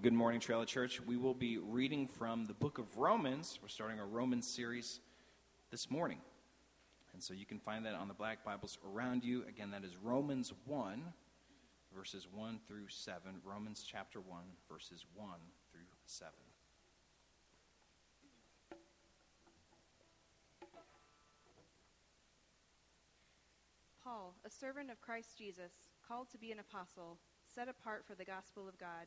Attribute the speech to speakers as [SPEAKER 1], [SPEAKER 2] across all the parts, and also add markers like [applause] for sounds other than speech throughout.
[SPEAKER 1] Well, good morning, Trailer Church. We will be reading from the book of Romans. We're starting a Romans series this morning. And so you can find that on the black Bibles around you. Again, that is Romans 1, verses 1 through 7. Romans chapter 1, verses 1 through 7.
[SPEAKER 2] Paul, a servant of Christ Jesus, called to be an apostle, set apart for the gospel of God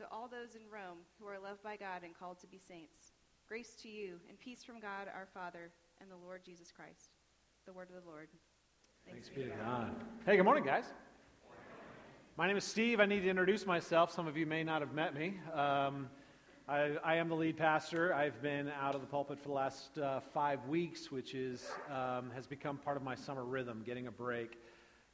[SPEAKER 2] to all those in Rome who are loved by God and called to be saints. Grace to you and peace from God our Father and the Lord Jesus Christ. The word of the Lord.
[SPEAKER 3] Thanks, Thanks be to God. God. Hey, good morning, guys. My name is Steve. I need to introduce myself. Some of you may not have met me. Um, I, I, am the lead pastor. I've been out of the pulpit for the last uh, five weeks, which is, um, has become part of my summer rhythm, getting a break.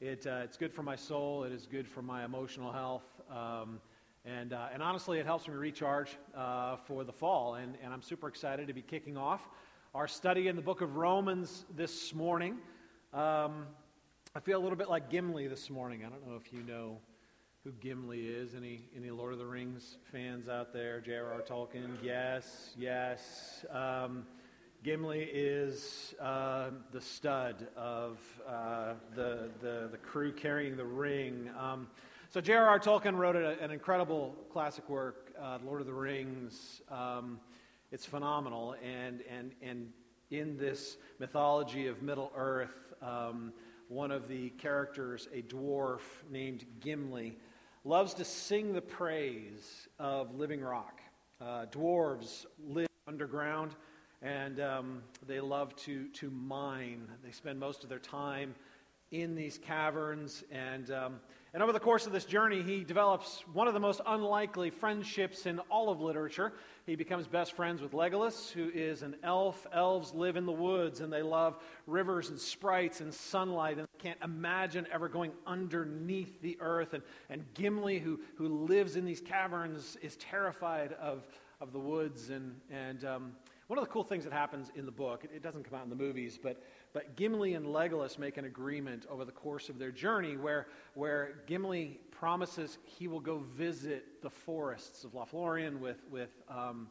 [SPEAKER 3] It, uh, it's good for my soul, it is good for my emotional health. Um, and, uh, and honestly, it helps me recharge uh, for the fall. And, and I'm super excited to be kicking off our study in the book of Romans this morning. Um, I feel a little bit like Gimli this morning. I don't know if you know who Gimli is. Any, any Lord of the Rings fans out there? J.R.R. Tolkien? Yes, yes. Um, Gimli is uh, the stud of uh, the, the, the crew carrying the ring. Um, so J.R.R. Tolkien wrote a, an incredible classic work, uh, Lord of the Rings. Um, it's phenomenal, and and and in this mythology of Middle Earth, um, one of the characters, a dwarf named Gimli, loves to sing the praise of living rock. Uh, dwarves live underground, and um, they love to to mine. They spend most of their time in these caverns and um, and over the course of this journey, he develops one of the most unlikely friendships in all of literature. He becomes best friends with Legolas, who is an elf. Elves live in the woods and they love rivers and sprites and sunlight and can't imagine ever going underneath the earth. And, and Gimli, who, who lives in these caverns, is terrified of, of the woods. And, and um, one of the cool things that happens in the book, it, it doesn't come out in the movies, but but Gimli and Legolas make an agreement over the course of their journey where, where Gimli promises he will go visit the forests of Lothlorien with, with, um,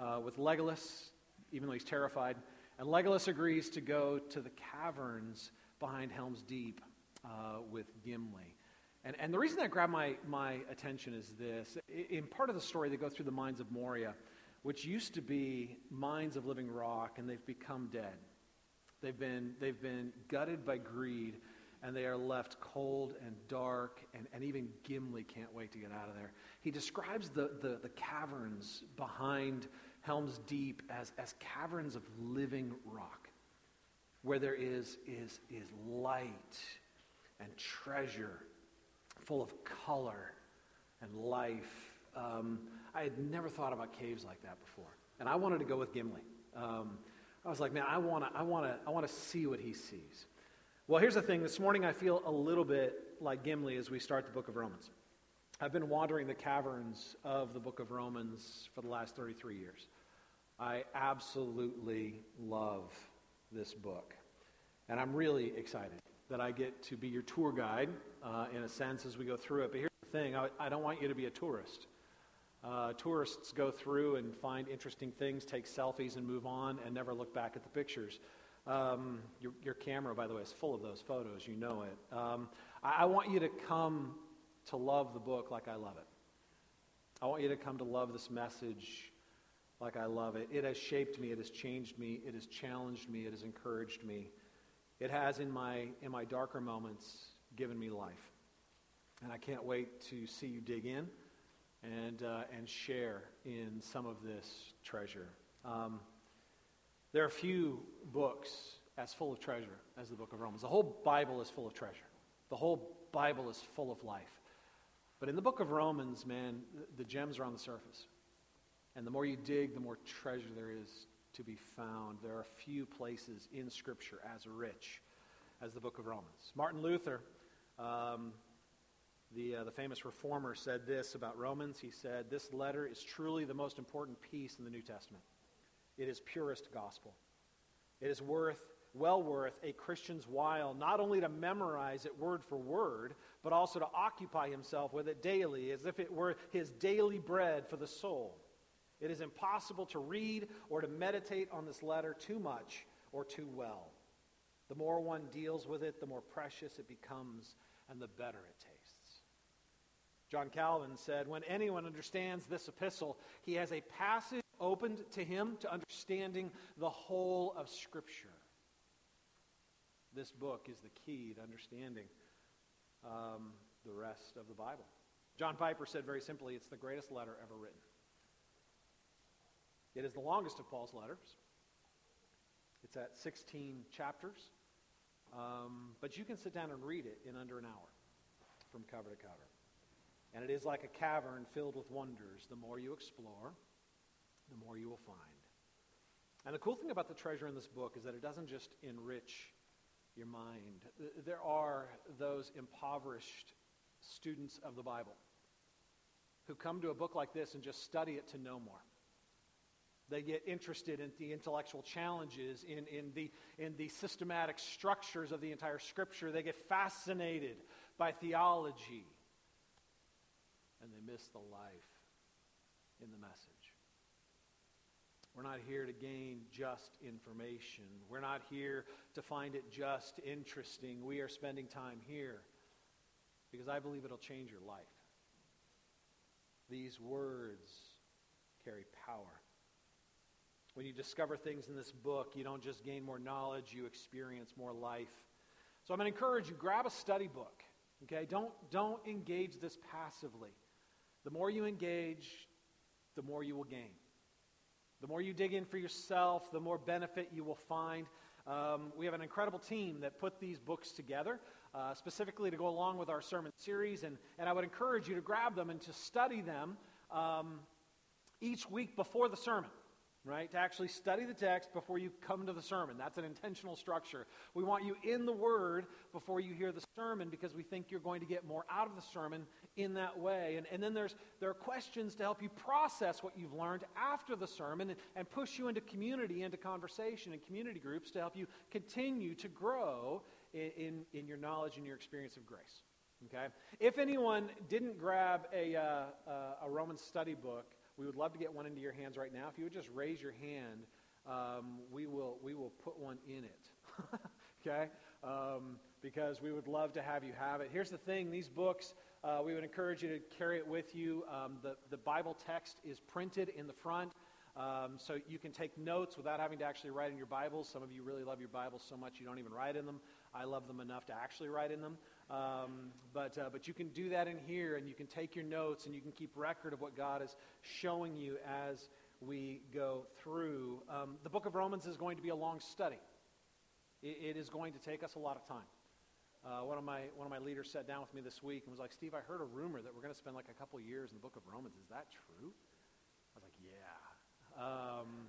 [SPEAKER 3] uh, with Legolas, even though he's terrified. And Legolas agrees to go to the caverns behind Helm's Deep uh, with Gimli. And, and the reason that grabbed my, my attention is this. In part of the story, they go through the mines of Moria, which used to be mines of living rock, and they've become dead. They've been, they've been gutted by greed, and they are left cold and dark, and, and even Gimli can't wait to get out of there. He describes the, the, the caverns behind Helm's Deep as, as caverns of living rock, where there is, is, is light and treasure, full of color and life. Um, I had never thought about caves like that before, and I wanted to go with Gimli. Um, I was like, man, I want to I wanna, I wanna see what he sees. Well, here's the thing. This morning I feel a little bit like Gimli as we start the book of Romans. I've been wandering the caverns of the book of Romans for the last 33 years. I absolutely love this book. And I'm really excited that I get to be your tour guide, uh, in a sense, as we go through it. But here's the thing I, I don't want you to be a tourist. Uh, tourists go through and find interesting things, take selfies, and move on, and never look back at the pictures. Um, your, your, camera, by the way, is full of those photos. You know it. Um, I, I want you to come to love the book like I love it. I want you to come to love this message like I love it. It has shaped me. It has changed me. It has challenged me. It has encouraged me. It has, in my, in my darker moments, given me life. And I can't wait to see you dig in and, uh, and share in some of this treasure. Um, there are few books as full of treasure as the book of Romans. The whole Bible is full of treasure, the whole Bible is full of life. But in the book of Romans, man, the, gems are on the surface. And the more you dig, the more treasure there is to be found. There are few places in Scripture as rich as the book of Romans. Martin Luther, um, the, uh, the famous reformer, said this about Romans. He said, This letter is truly the most important piece in the New Testament. It is purest gospel. It is worth, well worth a Christian's while not only to memorize it word for word, but also to occupy himself with it daily as if it were his daily bread for the soul. It is impossible to read or to meditate on this letter too much or too well. The more one deals with it, the more precious it becomes and the better it tastes. John Calvin said, When anyone understands this epistle, he has a passage opened to him to understanding the whole of Scripture. This book is the key to understanding um, the rest of the Bible. John Piper said very simply, it's the greatest letter ever written. It is the longest of Paul's letters. It's at 16 chapters. Um, but you can sit down and read it in under an hour from cover to cover. And it is like a cavern filled with wonders. The more you explore, the more you will find. And the cool thing about the treasure in this book is that it doesn't just enrich your mind. There are those impoverished students of the Bible who come to a book like this and just study it to know more. They get interested in the intellectual challenges, in, in, the, in the systematic structures of the entire scripture. They get fascinated by theology. And they miss the life in the message. We're not here to gain just information. We're not here to find it just interesting. We are spending time here because I believe it'll change your life. These words carry power. When you discover things in this book, you don't just gain more knowledge, you experience more life. So I'm going to encourage you grab a study book. Okay? Don't don't engage this passively. The more you engage, the more you will gain. The more you dig in for yourself, the more benefit you will find. Um, we have an incredible team that put these books together uh, specifically to go along with our sermon series, and, and I would encourage you to grab them and to study them um, each week before the sermon right? To actually study the text before you come to the sermon. That's an intentional structure. We want you in the Word before you hear the sermon because we think you're going to get more out of the sermon in that way. And, and then there's, there are questions to help you process what you've learned after the sermon and, and push you into community, into conversation and community groups to help you continue to grow in, in, in your knowledge and your experience of grace. Okay? If anyone didn't grab a, uh, uh, a Roman study book, we would love to get one into your hands right now. If you would just raise your hand, um, we, will, we will put one in it. [laughs] okay? Um, because we would love to have you have it. Here's the thing these books, uh, we would encourage you to carry it with you. Um, the, the Bible text is printed in the front. Um, so you can take notes without having to actually write in your Bibles. Some of you really love your Bibles so much you don't even write in them. I love them enough to actually write in them. Um, but, uh, but you can do that in here, and you can take your notes, and you can keep record of what God is showing you as we go through. Um, the book of Romans is going to be a long study. it, it is going to take us a lot of time. Uh, one, of my, one of my leaders sat down with me this week and was like, Steve, I heard a rumor that we're going to spend like a couple years in the book of Romans. Is that true? I was like, yeah. Um,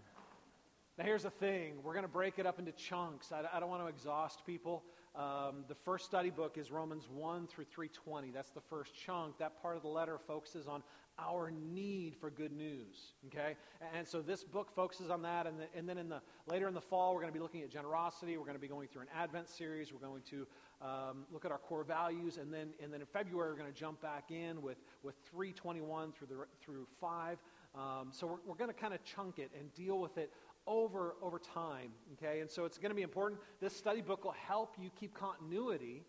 [SPEAKER 3] now, here's the thing we're going to break it up into chunks. I, I don't want to exhaust people. Um, the first study book is Romans 1 through 320. That's the first chunk. That part of the letter focuses on our need for good news. Okay? And so this book focuses on that. And, the, and then in the, later in the fall, we're going to be looking at generosity. We're going to be going through an Advent series. We're going to um, look at our core values. And then, and then in February, we're going to jump back in with, with 321 through, the, through 5. Um, so we're, we're going to kind of chunk it and deal with it over over time okay? And so it's going to be important. This study book will help you keep continuity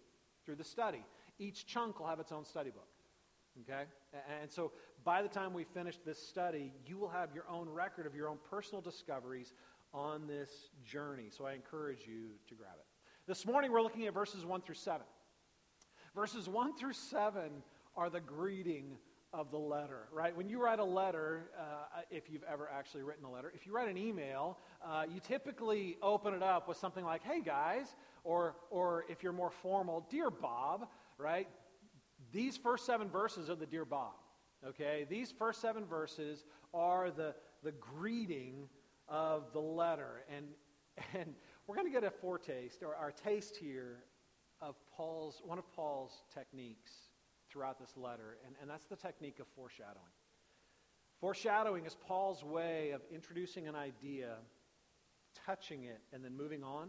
[SPEAKER 3] through the study. Each chunk will have its own study book okay? And so by the time we finish this study you will have your own record of your own personal discoveries on this journey. So i encourage you to grab it. This morning we're looking at verses 1 through 7 verses 1 through 7 are the greeting of the letter, right? When you write a letter, uh, if you've ever actually written a letter, if you write an email, uh, you typically open it up with something like, hey guys, or, or if you're more formal, dear Bob, right? These first seven verses are the dear Bob. Okay? These first seven verses are the, the greeting of the letter. And, [laughs] and we're going to get a foretaste, or our taste here, of Paul's, one of Paul's techniques throughout this letter, and, and that's the technique of foreshadowing. Foreshadowing is Paul's way of introducing an idea, touching it, and then moving on,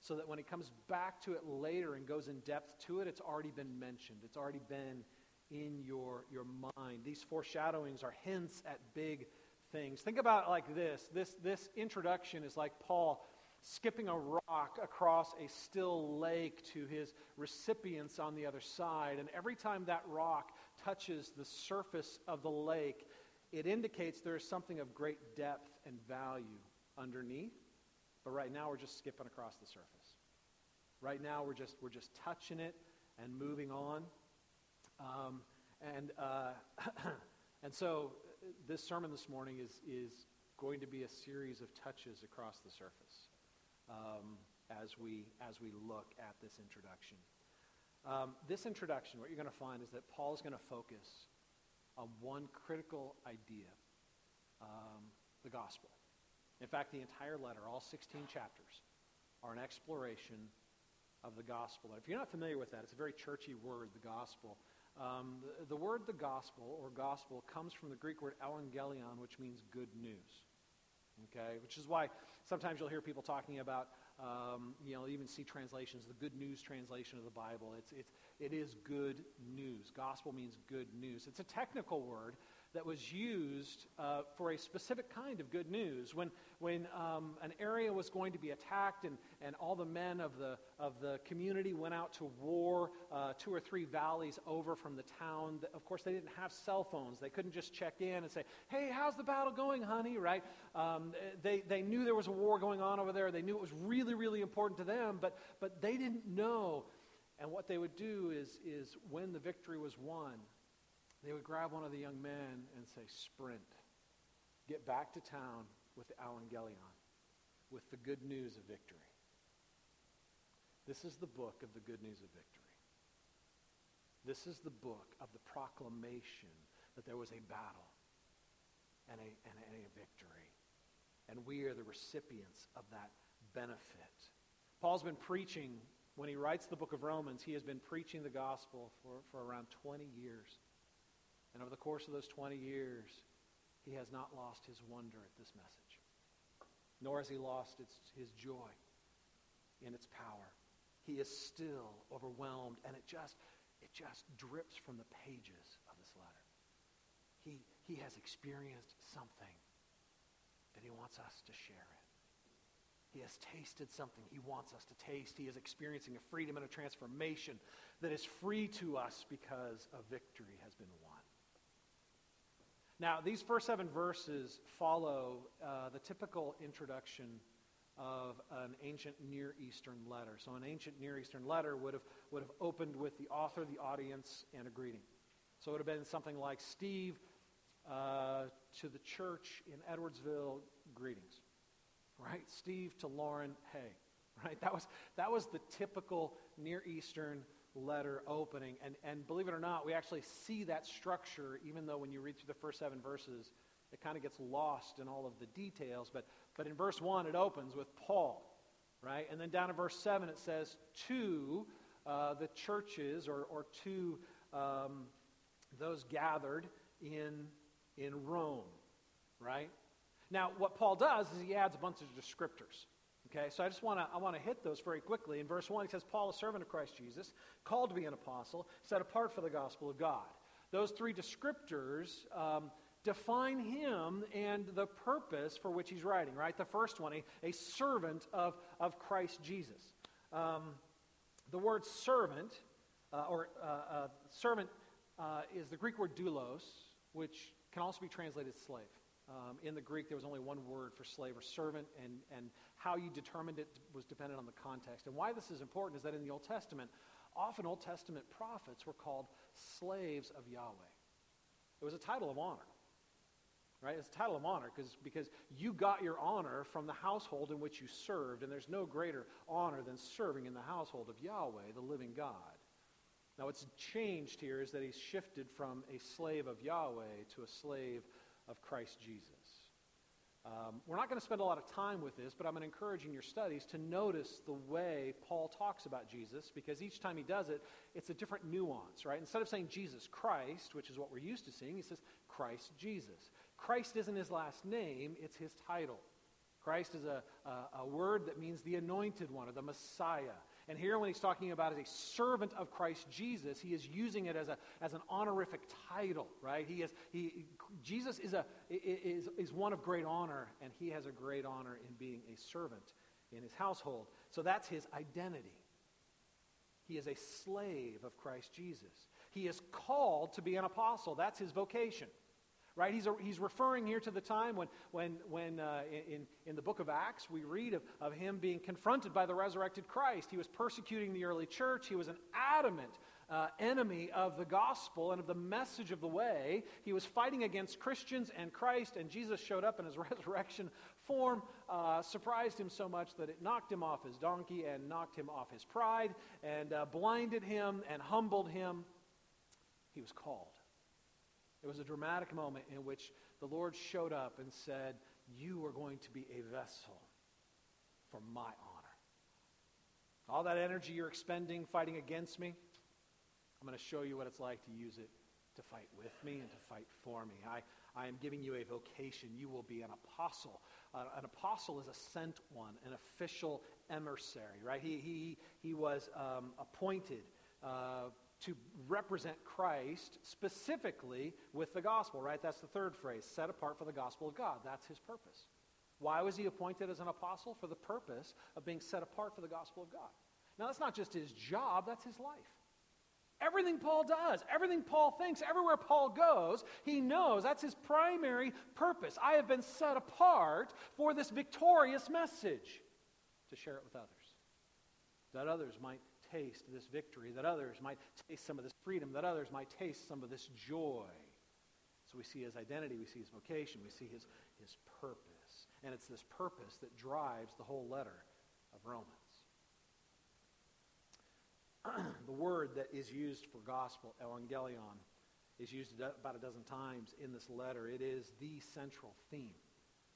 [SPEAKER 3] so that when he comes back to it later and goes in depth to it, it's already been mentioned. It's already been in your, your mind. These foreshadowings are hints at big things. Think about like this this, this introduction is like Paul skipping a rock across a still lake to his recipients on the other side. And every time that rock touches the surface of the lake, it indicates there is something of great depth and value underneath. But right now, we're just skipping across the surface. Right now, we're just, we're just touching it and moving on. Um, and, uh, [coughs] and so, this sermon this morning is, is going to be a series of touches across the surface um, as, we, as we look at this introduction. Um, this introduction, what you're going to find is that Paul is going to focus on one critical idea um, the gospel. In fact, the entire letter, all 16 chapters, are an exploration of the gospel. If you're not familiar with that, it's a very churchy word, the gospel. Um, the, the, word the gospel or gospel comes from the Greek word evangelion, which means good news. Okay, which is why sometimes you'll hear people talking about, um, you know, even see translations, the good news translation of the Bible. It's, it's, it is good news. Gospel means good news. It's a technical word that was used uh, for a specific kind of good news. When, when um, an area was going to be attacked and, and all the men of the, of the community went out to war uh, two or three valleys over from the town, of course, they didn't have cell phones. They couldn't just check in and say, hey, how's the battle going, honey, right? Um, they, they knew there was a war going on over there. They knew it was really, really important to them, but, but they didn't know. And what they would do is, is when the victory was won, they would grab one of the young men and say, Sprint. Get back to town with the Evangelion, with the good news of victory. This is the book of the good news of victory. This is the book of the proclamation that there was a battle and a, and a, and a victory. And we are the recipients of that benefit. Paul's been preaching, when he writes the book of Romans, he has been preaching the gospel for, for around 20 years. And over the course of those 20 years, he has not lost his wonder at this message, nor has he lost its, his joy in its power. He is still overwhelmed, and it just, it just drips from the pages of this letter. He, he has experienced something that he wants us to share it. He has tasted something he wants us to taste. He is experiencing a freedom and a transformation that is free to us because a victory has been won. Now, these first seven verses follow uh, the typical introduction of an ancient Near Eastern letter. So, an ancient Near Eastern letter would have, would have opened with the author, the audience, and a greeting. So, it would have been something like Steve uh, to the church in Edwardsville, greetings. Right? Steve to Lauren, hey. Right? That was, that was the typical Near Eastern letter opening. And, and believe it or not, we actually see that structure, even though when you read through the first seven verses, it kind of gets lost in all of the details. But, but in verse 1, it opens with Paul, right? And then down in verse 7, it says, to uh, the churches or, or to um, those gathered in, in Rome, right? Now, what Paul does is he adds a bunch of descriptors. Okay, so I just want to I want to hit those very quickly. In verse 1, he says, Paul, a servant of Christ Jesus, called to be an apostle, set apart for the gospel of God. Those three descriptors um, define him and the purpose for which he's writing, right? The first one, a, a servant of, of Christ Jesus. Um, the word servant, uh, or uh, uh, servant, uh, is the Greek word doulos, which can also be translated slave. Um, in the Greek, there was only one word for slave or servant, and, and how you determined it was dependent on the context. And why this is important is that in the Old Testament, often Old Testament prophets were called slaves of Yahweh. It was a title of honor. Right? It's a title of honor because because you got your honor from the household in which you served, and there's no greater honor than serving in the household of Yahweh, the living God. Now, what's changed here is that he's shifted from a slave of Yahweh to a slave of Christ Jesus. Um, we're not going to spend a lot of time with this, but I'm going to encourage in your studies to notice the way Paul talks about Jesus because each time he does it, it's a different nuance, right? Instead of saying Jesus Christ, which is what we're used to seeing, he says Christ Jesus. Christ isn't his last name, it's his title. Christ is a, a, a word that means the anointed one or the Messiah. And here, when he's talking about as a servant of Christ Jesus, he is using it as, a, as an honorific title, right? He is, he, Jesus is, a, is, is one of great honor, and he has a great honor in being a servant in his household. So that's his identity. He is a slave of Christ Jesus. He is called to be an apostle. That's his vocation right? He's, a, he's referring here to the time when, when, when uh, in, in the book of Acts, we read of, of him being confronted by the resurrected Christ. He was persecuting the early church. He was an adamant uh, enemy of the gospel and of the message of the way. He was fighting against Christians and Christ, and Jesus showed up in his [laughs] resurrection form, uh, surprised him so much that it knocked him off his donkey and knocked him off his pride and uh, blinded him and humbled him. He was called. It was a dramatic moment in which the Lord showed up and said, You are going to be a vessel for my honor. All that energy you're expending fighting against me, I'm going to show you what it's like to use it to fight with me and to fight for me. I, I am giving you a vocation. You will be an apostle. Uh, an apostle is a sent one, an official emissary, right? He, he, he was um, appointed uh, to represent Christ specifically with the gospel, right? That's the third phrase set apart for the gospel of God. That's his purpose. Why was he appointed as an apostle? For the purpose of being set apart for the gospel of God. Now, that's not just his job, that's his life. Everything Paul does, everything Paul thinks, everywhere Paul goes, he knows that's his primary purpose. I have been set apart for this victorious message to share it with others, that others might taste this victory, that others might taste some of this freedom, that others might taste some of this joy. So we see his identity, we see his vocation, we see his, his purpose. And it's this purpose that drives the whole letter of Romans. [clears throat] the word that is used for gospel, evangelion, is used about a dozen times in this letter. It is the central theme,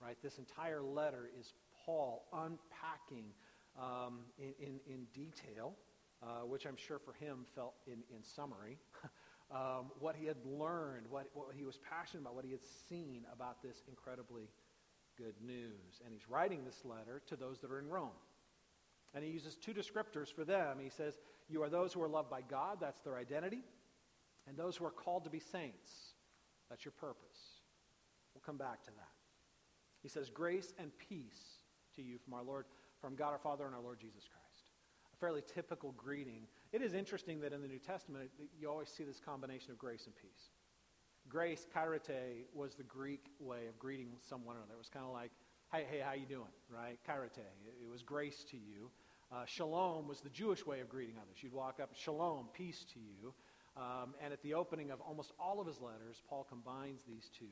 [SPEAKER 3] right? This entire letter is Paul unpacking um, in, in, in detail uh, which I'm sure for him felt in, in summary, [laughs] um, what he had learned, what, what he was passionate about, what he had seen about this incredibly good news. And he's writing this letter to those that are in Rome. And he uses two descriptors for them. He says, You are those who are loved by God, that's their identity, and those who are called to be saints, that's your purpose. We'll come back to that. He says, Grace and peace to you from our Lord, from God our Father and our Lord Jesus Christ fairly typical greeting. It is interesting that in the New Testament, you always see this combination of grace and peace. Grace, chairete, was the Greek way of greeting someone or another. It was kind of like, hey, hey, how you doing, right? Chairete. It was grace to you. Uh, shalom was the Jewish way of greeting others. You'd walk up, shalom, peace to you. Um, and at the opening of almost all of his letters, Paul combines these two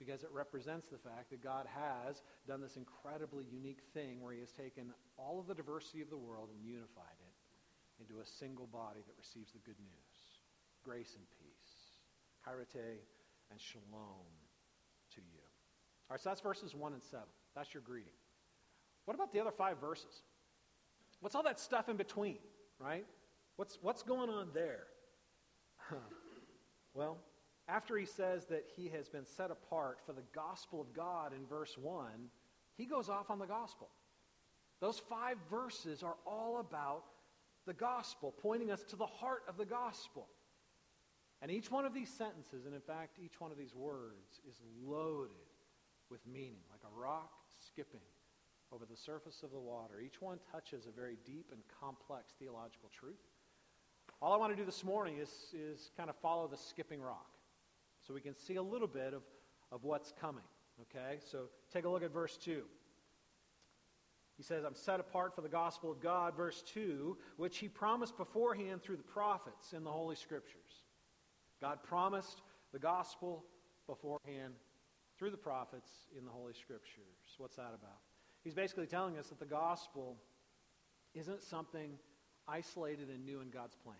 [SPEAKER 3] because it represents the fact that God has done this incredibly unique thing where he has taken all of the diversity of the world and unified it into a single body that receives the good news. Grace and peace. Chairete and shalom to you. All right, so that's verses 1 and 7. That's your greeting. What about the other five verses? What's all that stuff in between, right? What's, what's going on there? [laughs] well, after he says that he has been set apart for the gospel of God in verse 1, he goes off on the gospel. Those five verses are all about the gospel, pointing us to the heart of the gospel. And each one of these sentences, and in fact, each one of these words, is loaded with meaning, like a rock skipping over the surface of the water. Each one touches a very deep and complex theological truth. All I want to do this morning is, is kind of follow the skipping rock so we can see a little bit of, of what's coming. Okay? So take a look at verse 2. He says, I'm set apart for the gospel of God, verse 2, which he promised beforehand through the prophets in the Holy Scriptures. God promised the gospel beforehand through the prophets in the Holy Scriptures. What's that about? He's basically telling us that the gospel isn't something isolated and new in God's plan.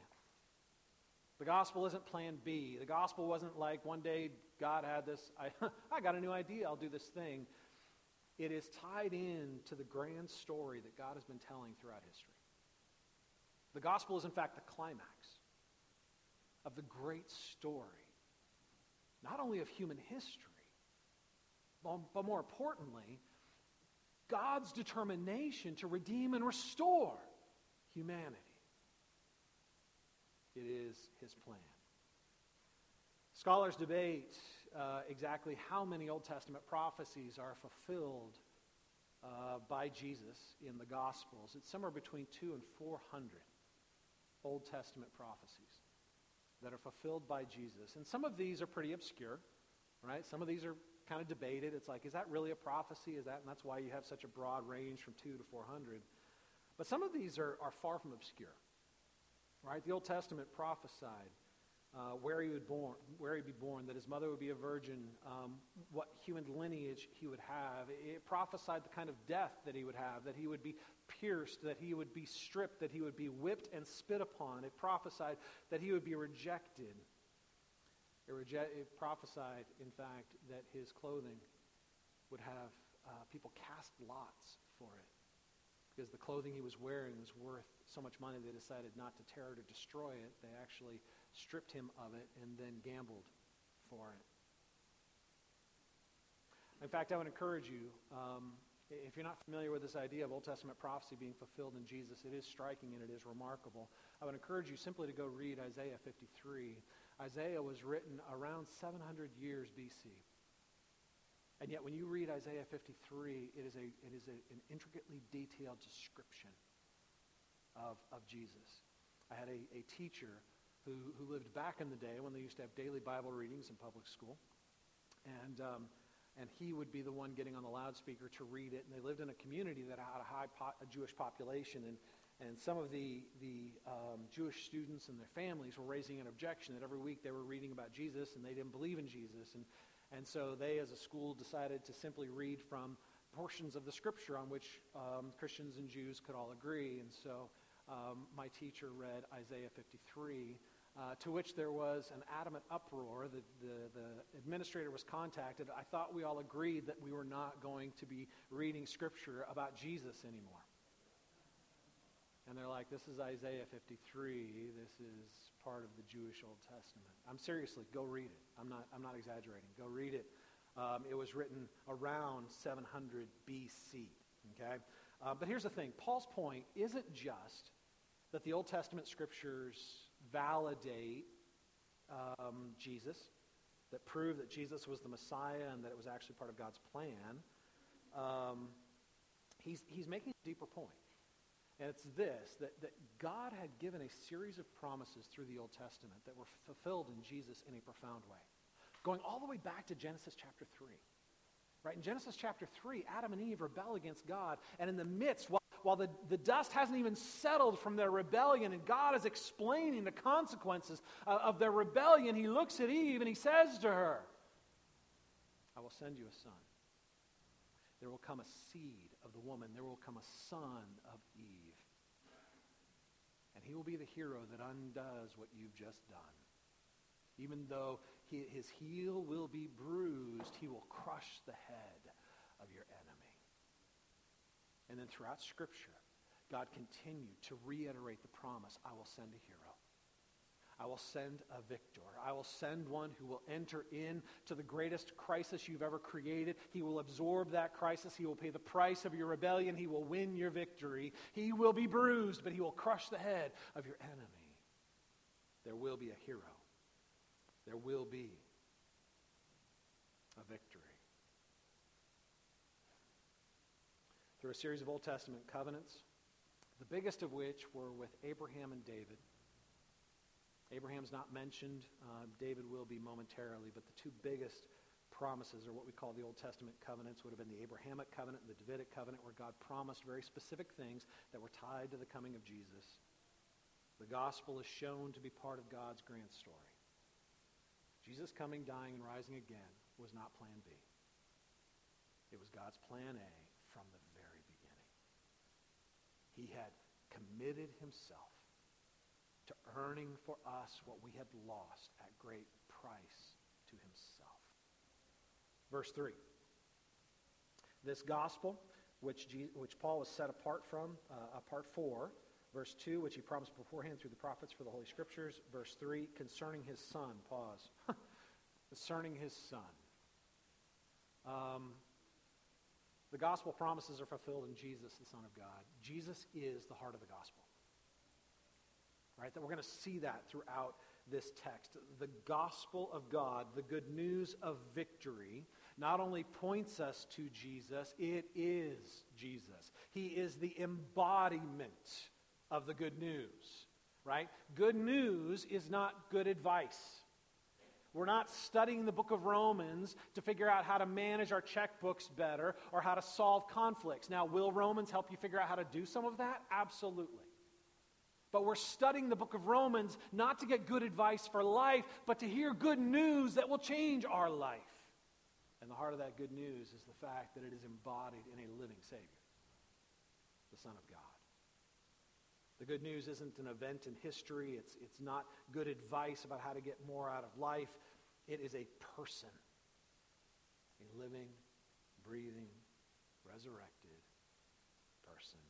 [SPEAKER 3] The gospel isn't plan B. The gospel wasn't like one day God had this, I, [laughs] I got a new idea, I'll do this thing. It is tied in to the grand story that God has been telling throughout history. The gospel is, in fact, the climax of the great story, not only of human history, but more importantly, God's determination to redeem and restore humanity. It is his plan. Scholars debate uh, exactly how many Old Testament prophecies are fulfilled uh, by Jesus in the Gospels. It's somewhere between two and 400 Old Testament prophecies that are fulfilled by Jesus. And some of these are pretty obscure, right? Some of these are kind of debated. It's like, is that really a prophecy? Is that, and that's why you have such a broad range from two to 400. But some of these are, are far from obscure, right? The Old Testament prophesied uh, where he would born, where he'd be born, that his mother would be a virgin, um, what human lineage he would have. It prophesied the kind of death that he would have, that he would be pierced, that he would be stripped, that he would be whipped and spit upon. It prophesied that he would be rejected. It, rege- it prophesied, in fact, that his clothing would have uh, people cast lots for it because the clothing he was wearing was worth so much money they decided not to tear it or destroy it. They actually stripped him of it, and then gambled for it. In fact, I would encourage you, um, if you're not familiar with this idea of Old Testament prophecy being fulfilled in Jesus, it is striking and it is remarkable. I would encourage you simply to go read Isaiah 53. Isaiah was written around 700 years BC. And yet, when you read Isaiah 53, it is, a, it is a, an intricately detailed description of, of Jesus. I had a, a teacher who, who lived back in the day when they used to have daily Bible readings in public school. And, um, and he would be the one getting on the loudspeaker to read it. And they lived in a community that had a high po- a Jewish population. And, and some of the, the um, Jewish students and their families were raising an objection that every week they were reading about Jesus and they didn't believe in Jesus. And, and so they, as a school, decided to simply read from portions of the scripture on which um, Christians and Jews could all agree. And so um, my teacher read Isaiah 53 uh, to which there was an adamant uproar. The, the, the, administrator was contacted. I thought we all agreed that we were not going to be reading scripture about Jesus anymore. And they're like, this is Isaiah 53. This is part of the Jewish Old Testament. I'm seriously, go read it. I'm not, I'm not exaggerating. Go read it. Um, it was written around 700 BC. Okay? Uh, but here's the thing Paul's point isn't just that the Old Testament scriptures validate um, Jesus, that prove that Jesus was the Messiah and that it was actually part of God's plan, um, he's, he's making a deeper point. And it's this that, that God had given a series of promises through the Old Testament that were fulfilled in Jesus in a profound way. Going all the way back to Genesis chapter 3. Right? In Genesis chapter 3, Adam and Eve rebel against God. And in the midst, while while the, the dust hasn't even settled from their rebellion, and God is explaining the consequences of, of their rebellion, he looks at Eve and he says to her, I will send you a son. There will come a seed of the woman. There will come a son. And he will be the hero that undoes what you've just done. Even though he, his heel will be bruised, he will crush the head of your enemy. And then throughout Scripture, God continued to reiterate the promise I will send a hero. I will send a victor. I will send one who will enter into the greatest crisis you've ever created. He will absorb that crisis. He will pay the price of your rebellion. He will win your victory. He will be bruised, but he will crush the head of your enemy. There will be a hero. There will be a victory. through a series of Old Testament covenants, the biggest of which were with Abraham and David. Abraham's not mentioned. Uh, David will be momentarily, but the two biggest promises, or what we call the Old Testament covenants, would have been the Abrahamic covenant and the Davidic covenant, where God promised very specific things that were tied to the coming of Jesus. The gospel is shown to be part of God's grand story. Jesus coming, dying, and rising again was not plan B. It was God's plan A from the very beginning. he had committed himself to earning for us what we had lost at great price to himself. Verse 3. This gospel, which, Jesus, which Paul was set apart from, uh, apart for, verse 2, which he promised beforehand through the prophets for the Holy Scriptures, verse 3, concerning his son, pause, [laughs] concerning his son. Um, the gospel promises are fulfilled in Jesus, the Son of God. Jesus is the heart of the gospel. Right? That we're going to see that throughout this text. The gospel of God, the good news of victory, not only points us to Jesus, it is Jesus. He is the embodiment of the good news, right? Good news is not good advice. We're not studying the book of Romans to figure out how to manage our checkbooks better or how to solve conflicts. Now, will Romans help you figure out how to do some of that? Absolutely. But we're studying the book of Romans not to get good advice for life, but to hear good news that will change our life. And the heart of that good news is the fact that it is embodied in a living Savior, the Son of God. The good news isn't an event in history. It's, it's not good advice about how to get more out of life. It is a person, a living, breathing, resurrected person.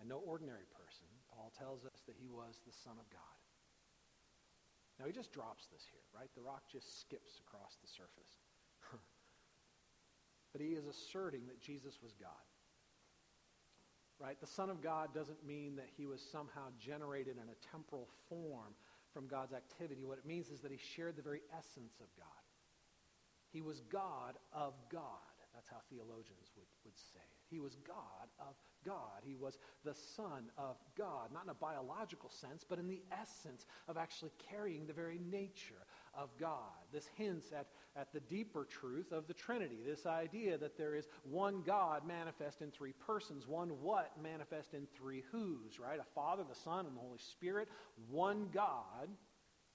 [SPEAKER 3] And no ordinary tells us that he was the Son of God. Now, he just drops this here, right? The rock just skips across the surface. [laughs] but he is asserting that Jesus was God right? The Son of God doesn't mean that he was somehow generated in a temporal form from God's activity. What it means is that he shared the very essence of God. He was God of God. That's how theologians would, would say it. He was God of God. He was the Son of God, not in a biological sense, but in the essence of actually carrying the very nature of God. This hints at, at the deeper truth of the Trinity, this idea that there is one God manifest in three persons, one what manifest in three who's, right? A Father, the Son, and the Holy Spirit, one God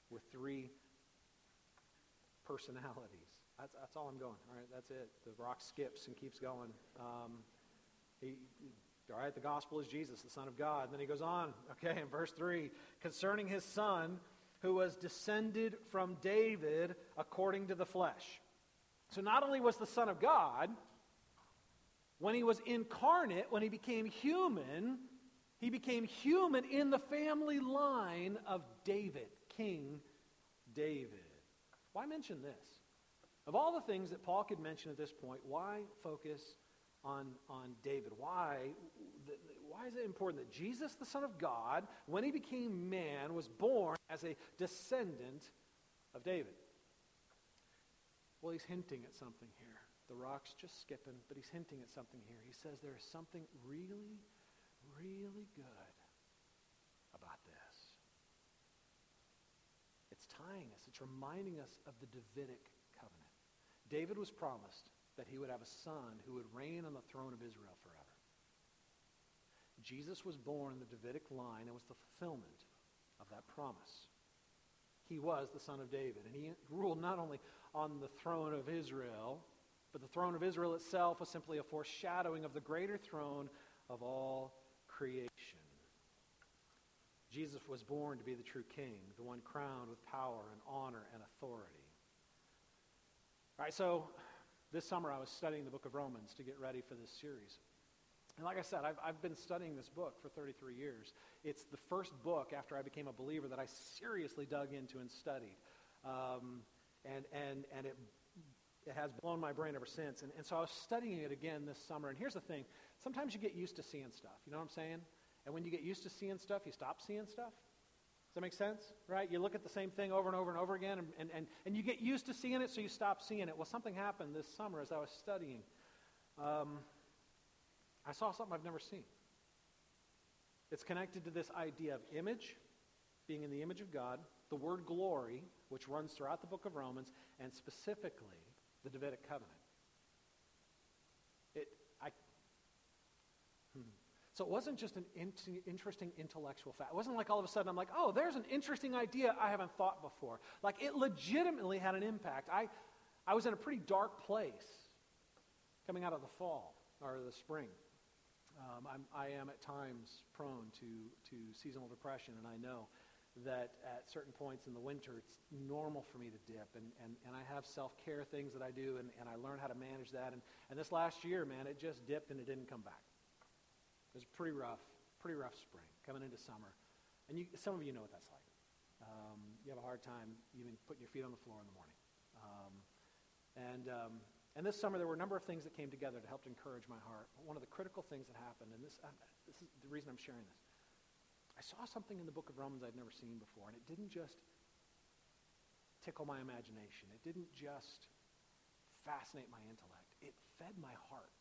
[SPEAKER 3] with three personalities. That's, that's all I'm going. All right, that's it. The rock skips and keeps going. Um, he, all right, the gospel is Jesus, the Son of God. And then he goes on, okay, in verse 3 concerning his Son, who was descended from David according to the flesh. So not only was the Son of God, when he was incarnate, when he became human, he became human in the family line of David, King David. Why mention this? Of all the things that Paul could mention at this point, why focus on, on David? Why why is it important that Jesus, the Son of God, when he became man, was born as a descendant of David? Well, he's hinting at something here. The rock's just skipping, but he's hinting at something here. He says there is something really, really good about this. It's tying us, it's reminding us of the Davidic covenant. David was promised that he would have a son who would reign on the throne of Israel forever. Jesus was born in the Davidic line and was the fulfillment of that promise. He was the son of David, and he ruled not only on the throne of Israel, but the throne of Israel itself was simply a foreshadowing of the greater throne of all creation. Jesus was born to be the true king, the one crowned with power and honor and authority. All right, so this summer I was studying the book of Romans to get ready for this series. And like I said, I've, I've been studying this book for 33 years. It's the first book after I became a believer that I seriously dug into and studied. Um, and and, and it, it has blown my brain ever since. And, and so I was studying it again this summer. And here's the thing sometimes you get used to seeing stuff. You know what I'm saying? And when you get used to seeing stuff, you stop seeing stuff. Does that make sense? Right? You look at the same thing over and over and over again, and, and, and, you get used to seeing it, so you stop seeing it. Well, something happened this summer as I was studying. Um, I saw something I've never seen. It's connected to this idea of image, being in the image of God, the word glory, which runs throughout the book of Romans, and specifically the Davidic covenant. It, I, hmm. So it wasn't just an in- interesting intellectual fact. It wasn't like all of a sudden I'm like, oh, there's an interesting idea I haven't thought before. Like it legitimately had an impact. I, I was in a pretty dark place coming out of the fall or the spring. Um, I'm, I am at times prone to, to seasonal depression, and I know that at certain points in the winter, it's normal for me to dip. And, and, and I have self care things that I do, and, and I learn how to manage that. And, and this last year, man, it just dipped and it didn't come back. It was a pretty rough, pretty rough spring coming into summer. And you, some of you know what that's like. Um, you have a hard time even putting your feet on the floor in the morning. Um, and um, and this summer, there were a number of things that came together to help encourage my heart. One of the critical things that happened, and this, uh, this is the reason I'm sharing this. I saw something in the book of Romans I'd never seen before, and it didn't just tickle my imagination. It didn't just fascinate my intellect. It fed my heart.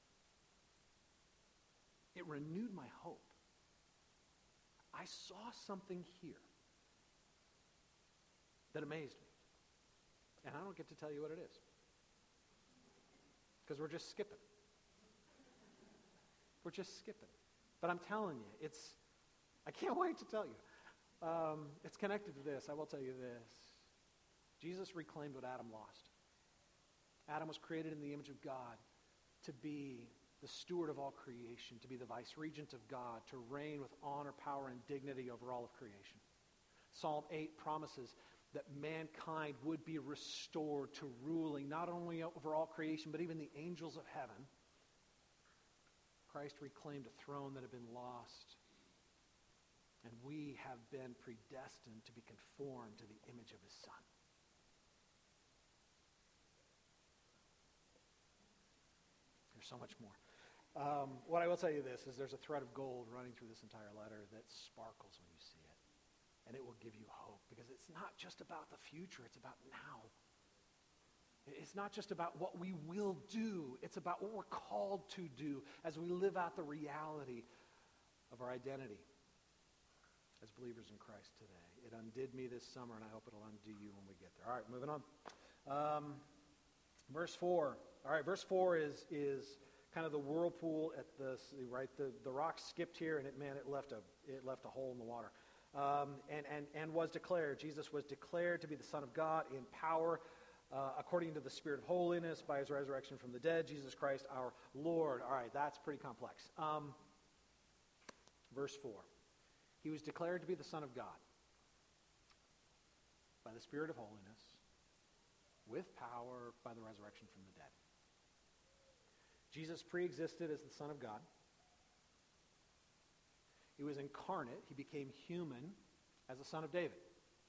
[SPEAKER 3] It renewed my hope. I saw something here that amazed me. And I don't get to tell you what it is because we're just skipping. We're just skipping. But I'm telling you, it's, I can't [laughs] wait to tell you. Um, it's connected to this. I will tell you this. Jesus reclaimed what Adam lost. Adam was created in the image of God to be the steward of all creation, to be the vice regent of God, to reign with honor, power, and dignity over all of creation. Psalm 8 promises that mankind would be restored to ruling not only over all creation, but even the angels of heaven. Christ reclaimed a throne that had been lost. And we have been predestined to be conformed to the image of his Son. There's so much more. Um, what I will tell you this is there's a thread of gold running through this entire letter that sparkles when you see it and it will give you hope because it's not just about the future, it's about now. It's not just about what we will do, it's about what we're called to do as we live out the reality of our identity as believers in Christ today. It undid me this summer, and I hope it'll undo you when we get there. All right, moving on. Um, verse 4. All right, verse 4 is, is kind of the whirlpool at the, right, the, the rock skipped here, and it, man, it left a, it left a hole in the water um, and, and, and was declared. Jesus was declared to be the Son of God in power uh, according to the Spirit of holiness by his resurrection from the dead, Jesus Christ our Lord. All right, that's pretty complex. Um, verse 4. He was declared to be the Son of God by the Spirit of holiness with power by the resurrection from. Jesus pre-existed as the Son of God. He was incarnate. He became human as a son of David.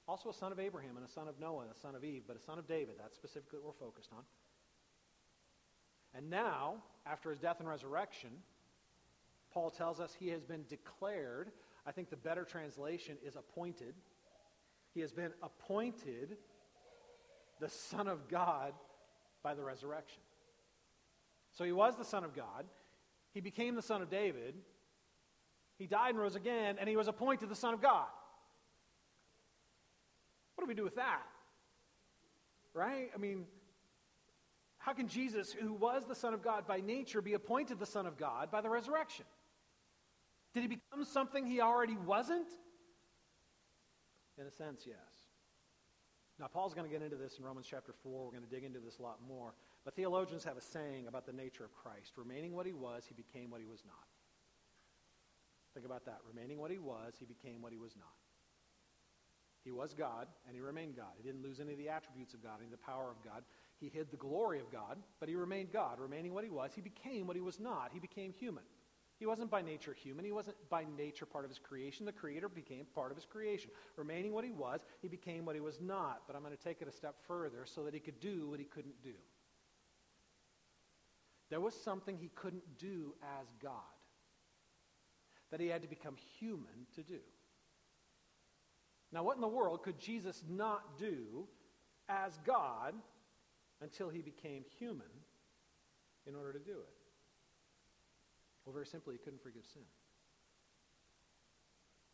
[SPEAKER 3] Also a son of Abraham and a son of Noah and a son of Eve, but a son of David. That's specifically what we're focused on. And now, after his death and resurrection, Paul tells us he has been declared. I think the better translation is appointed. He has been appointed the Son of God by the resurrection. So he was the Son of God. He became the Son of David. He died and rose again, and he was appointed the Son of God. What do we do with that? Right? I mean, how can Jesus, who was the Son of God by nature, be appointed the Son of God by the resurrection? Did he become something he already wasn't? In a sense, yes. Now, Paul's going to get into this in Romans chapter 4. We're going to dig into this a lot more. But theologians have a saying about the nature of Christ remaining what he was, he became what he was not. Think about that. Remaining what he was, he became what he was not. He was God, and he remained God. He didn't lose any of the attributes of God, any of the power of God. He hid the glory of God, but he remained God. Remaining what he was, he became what he was not. He became human. He wasn't by nature human. He wasn't by nature part of his creation. The Creator became part of his creation. Remaining what he was, he became what he was not. But I'm going to take it a step further so that he could do what he couldn't do. There was something he couldn't do as God that he had to become human to do. Now, what in the world could Jesus not do as God until he became human in order to do it? Well, very simply, he couldn't forgive sin.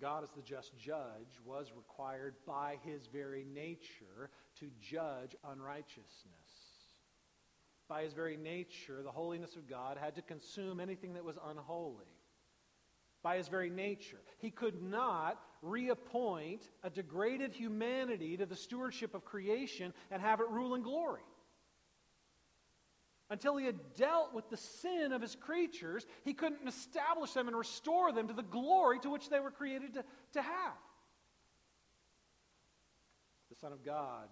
[SPEAKER 3] God, as the just judge, was required by his very nature to judge unrighteousness. By his very nature, the holiness of God had to consume anything that was unholy by his very nature. He could not reappoint a degraded humanity to the stewardship of creation and have it rule in glory. Until he had dealt with the sin of his creatures, he couldn't establish them and restore them to the glory to which they were created to, to have. The Son of God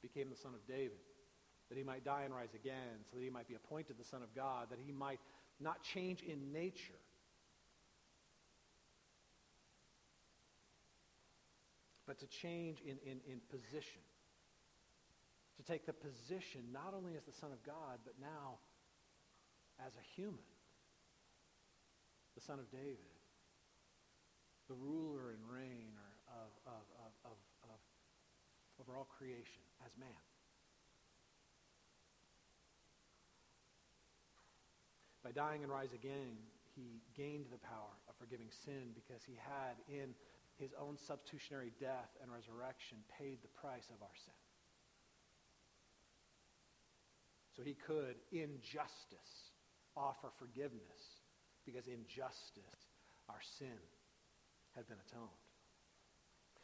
[SPEAKER 3] became the Son of David, that he might die and rise again, so that he might be appointed the Son of God, that he might not change in nature. But to change in, in, in position to take the position not only as the Son of God, but now as a human, the Son of David, the ruler and reigner of, of, of, of, of over all creation as man. By dying and rising again, he gained the power of forgiving sin because he had in his own substitutionary death and resurrection paid the price of our sin. So he could, in justice, offer forgiveness because in justice our sin had been atoned.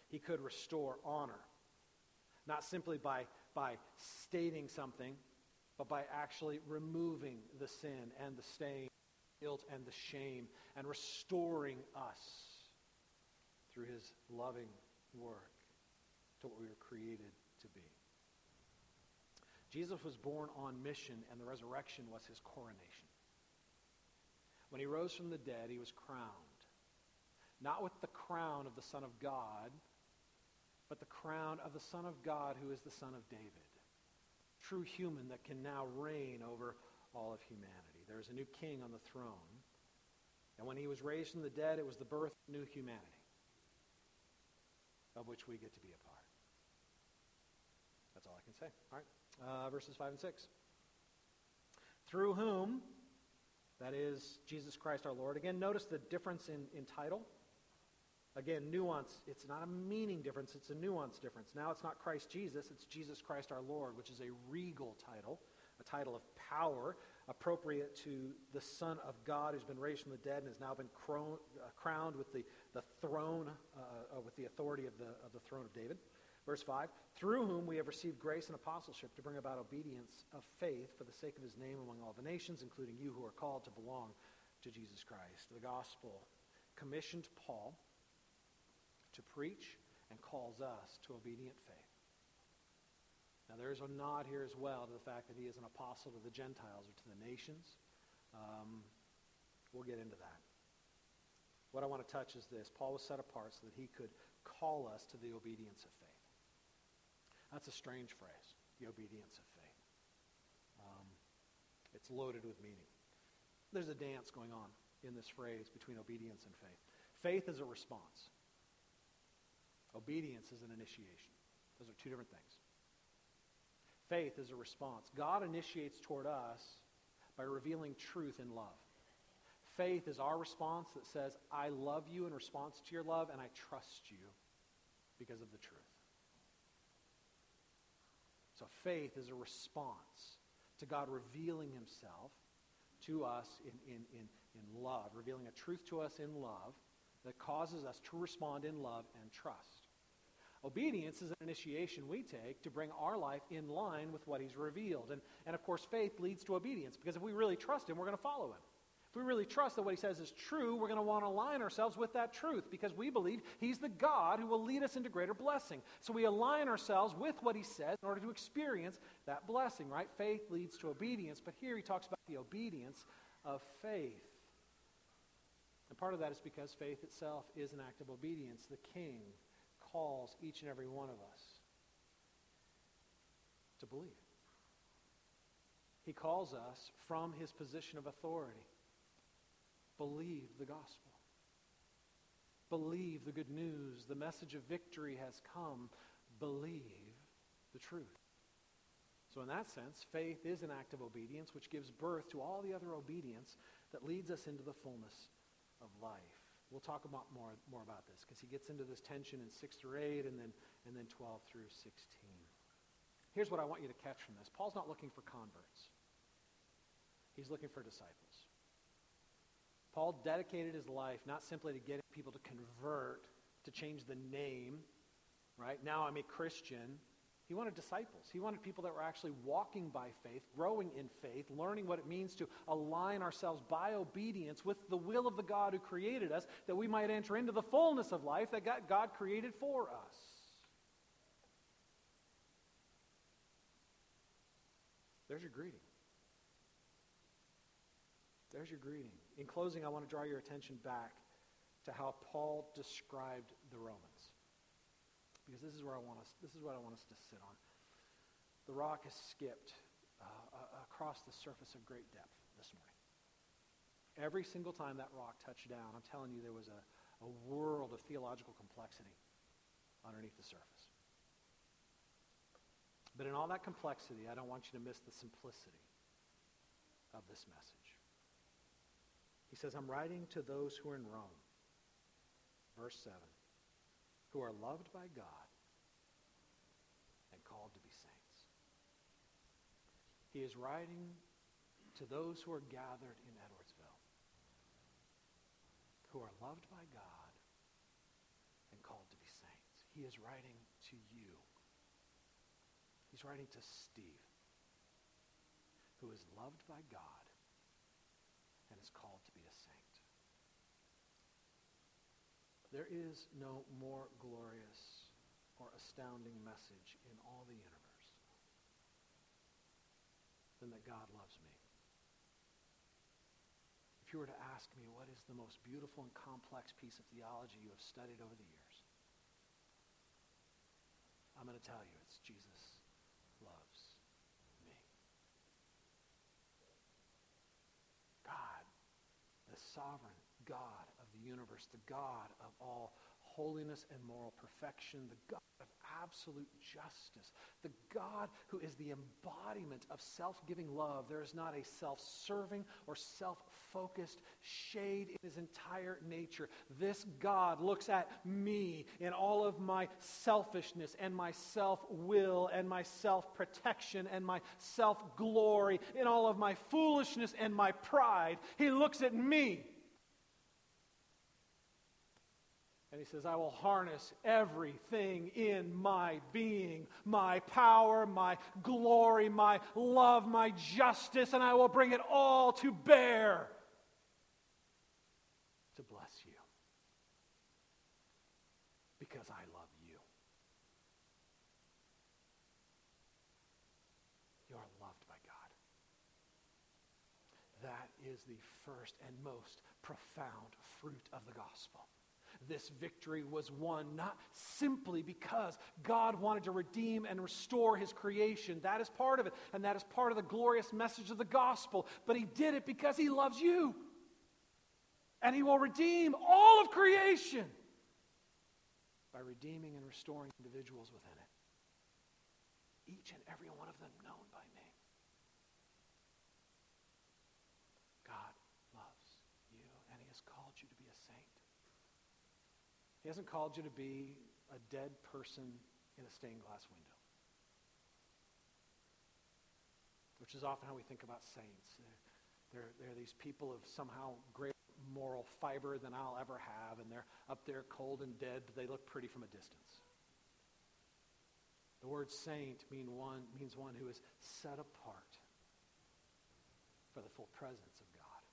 [SPEAKER 3] He could restore honor, not simply by, by stating something, but by actually removing the sin and the stain, guilt and the shame, and restoring us through his loving work to what we were created to be. Jesus was born on mission, and the resurrection was his coronation. When he rose from the dead, he was crowned. Not with the crown of the Son of God, but the crown of the Son of God who is the Son of David. True human that can now reign over all of humanity. There is a new king on the throne. And when he was raised from the dead, it was the birth of new humanity, of which we get to be a part. That's all I can say. All right uh, verses 5 and 6. Through whom, that is Jesus Christ our Lord. Again, notice the difference in, in title. Again, nuance. It's not a meaning difference, it's a nuance difference. Now it's not Christ Jesus, it's Jesus Christ our Lord, which is a regal title, a title of power appropriate to the Son of God who's been raised from the dead and has now been crowned, uh, crowned with the, the throne, uh, uh, with the authority of the, of the throne of David. Verse 5 Through whom we have received grace and apostleship to bring about obedience of faith for the sake of his name among all the nations, including you who are called to belong to Jesus Christ. The gospel commissioned Paul to preach and calls us to obedient faith. Now, there is a nod here as well to the fact that he is an apostle to the Gentiles or to the nations. Um, we'll get into that. What I want to touch is this Paul was set apart so that he could call us to the obedience of faith. That's a strange phrase, the obedience of faith. Um, it's loaded with meaning. There's a dance going on in this phrase between obedience and faith. Faith is a response. Obedience is an initiation. Those are two different things. Faith is a response. God initiates toward us by revealing truth in love. Faith is our response that says, I love you in response to your love, and I trust you because of the truth. So faith is a response to God revealing himself to us in, in, in, in love, revealing a truth to us in love that causes us to respond in love and trust. Obedience is an initiation we take to bring our life in line with what he's revealed. And, and of course, faith leads to obedience because if we really trust him, we're going to follow him If we really trust that what he says is true, we're going to want to align ourselves with that truth because we believe he's the God who will lead us into greater blessing. So we align ourselves with what he says in order to experience that blessing, right? Faith leads to obedience, but here he talks about the obedience of faith. And part of that is because faith itself is an act of obedience. The king calls each and every one of us to believe. He calls us from his position of authority. Believe the gospel. Believe the good news. The message of victory has come. Believe the truth. So, in that sense, faith is an act of obedience which gives birth to all the other obedience that leads us into the fullness of life. We'll talk about more, more about this because he gets into this tension in 6 through 8 and then, and then 12 through 16. Here's what I want you to catch from this Paul's not looking for converts, he's looking for disciples. Paul dedicated his life not simply to getting people to convert, to change the name, right? Now I'm a Christian. He wanted disciples. He wanted people that were actually walking by faith, growing in faith, learning what it means to align ourselves by obedience with the will of the God who created us, that we might enter into the fullness of life that God created for us. There's your greeting. There's your greeting. In closing, I want to draw your attention back to how Paul described the Romans because this is where I want us. This is what I want us to sit on. The rock has skipped uh, uh, across the surface of great depth this morning. Every single time that rock touched down, I'm telling you, there was a, a world of theological complexity underneath the surface. But in all that complexity, I don't want you to miss the simplicity of this message. He says, I'm writing to those who are in Rome. Verse 7 who are loved by God and called to be saints. He is writing to those who are gathered in Edwardsville, who are loved by God and called to be saints. He is writing to you. He's writing to Steve, who is loved by God and is called to be a saint. There is no more glorious or astounding message in all the universe than that God loves me. If you were to ask me what is the most beautiful and complex piece of theology you have studied over the years, I'm going to tell you it's Jesus loves me. God, the sovereign God universe, the God of all holiness and moral perfection, the God of absolute justice, the God who is the embodiment of self giving love. There is not a self serving or self focused shade in his entire nature. This God looks at me in all of my selfishness and my self will and my self protection and my self glory, in all of my foolishness and my pride. He looks at me And he says, I will harness everything in my being, my power, my glory, my love, my justice, and I will bring it all to bear to bless you. Because I love you. You are loved by God. That is the first and most profound fruit of the gospel this victory was won, not simply because God wanted to redeem and restore his creation. That is part of it, and that is part of the glorious message of the gospel. But he did it because he loves you. And he will redeem all of creation by redeeming and restoring individuals within it. Each and every one of them known by name. God loves you, and he has called you to be a saint. He hasn't called you to be a dead person in a stained glass window, which is often how we think about saints. They're, they're, these people of somehow greater moral fiber than I'll ever have, and they're up there cold and dead, but they look pretty from a distance. The word saint mean one, means one who is set apart for the full presence of God.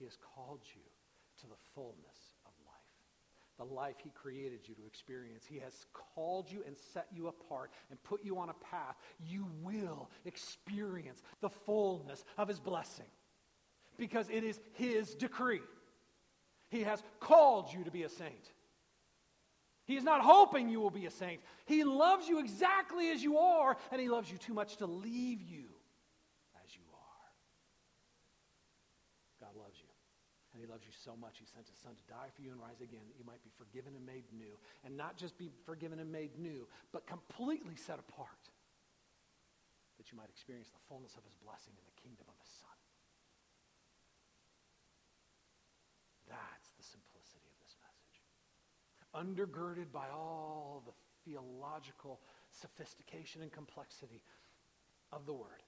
[SPEAKER 3] He has called you to the fullness the life He created you to experience. He has called you and set you apart and put you on a path. You will experience the fullness of His blessing because it is His decree. He has called you to be a saint. He is not hoping you will be a saint. He loves you exactly as you are, and He loves you too much to leave you And he loves you so much, he sent his son to die for you and rise again that you might be forgiven and made new. And not just be forgiven and made new, but completely set apart. That you might experience the fullness of his blessing in the kingdom of his son. That's the simplicity of this message. Undergirded by all the theological sophistication and complexity of the word.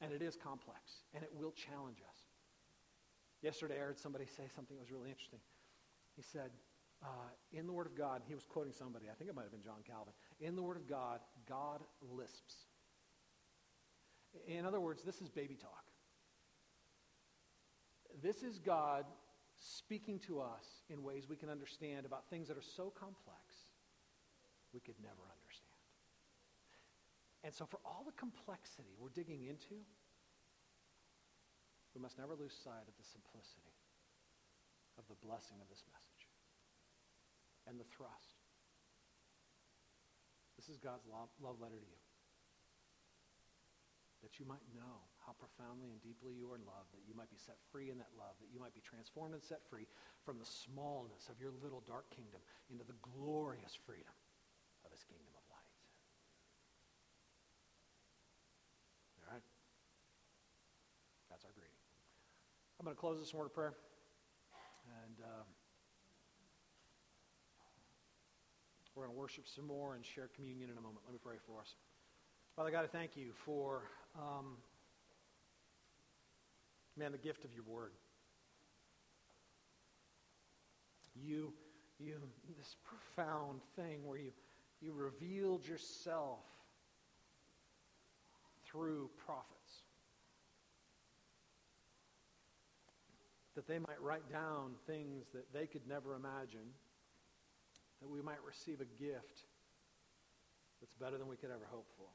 [SPEAKER 3] And it is complex, and it will challenge us. Yesterday, I heard somebody say something that was really interesting. He said, uh, in the Word of God, he was quoting somebody, I think it might have been John Calvin. In the Word of God, God lisps. In other words, this is baby talk. This is God speaking to us in ways we can understand about things that are so complex we could never understand. And so, for all the complexity we're digging into, we must never lose sight of the simplicity of the blessing of this message and the thrust. This is God's love, love letter to you. That you might know how profoundly and deeply you are in love, that you might be set free in that love, that you might be transformed and set free from the smallness of your little dark kingdom into the glorious freedom of his kingdom of light. All right? That's our greeting. I'm going to close this word of prayer. And um, we're going to worship some more and share communion in a moment. Let me pray for us. Father God, I thank you for, um, man, the gift of your word. You, you, this profound thing where you, you revealed yourself through prophets. That they might write down things that they could never imagine, that we might receive a gift that's better than we could ever hope for.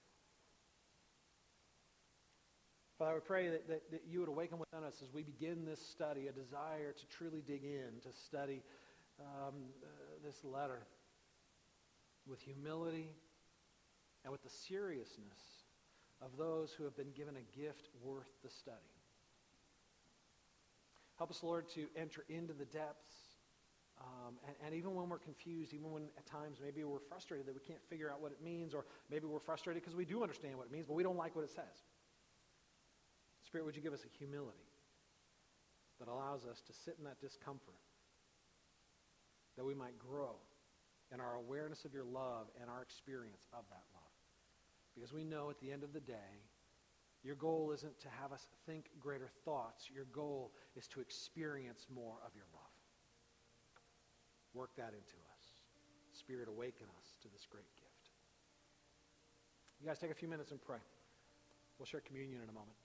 [SPEAKER 3] Father, I pray that, that, that, you would awaken within us as we begin this study a desire to truly dig in, to study um, uh, this letter with humility and with the seriousness of those who have been given a gift worth the study. Help us, Lord, to enter into the depths. Um, and, and, even when we're confused, even when at times maybe we're frustrated that we can't figure out what it means, or maybe we're frustrated because we do understand what it means, but we don't like what it says. Spirit, would you give us a humility that allows us to sit in that discomfort, that we might grow in our awareness of your love and our experience of that love? Because we know at the end of the day, your goal isn't to have us think greater thoughts. Your goal is to experience more of your love. Work that into us. Spirit, awaken us to this great gift. You guys take a few minutes and pray. We'll share communion in a moment.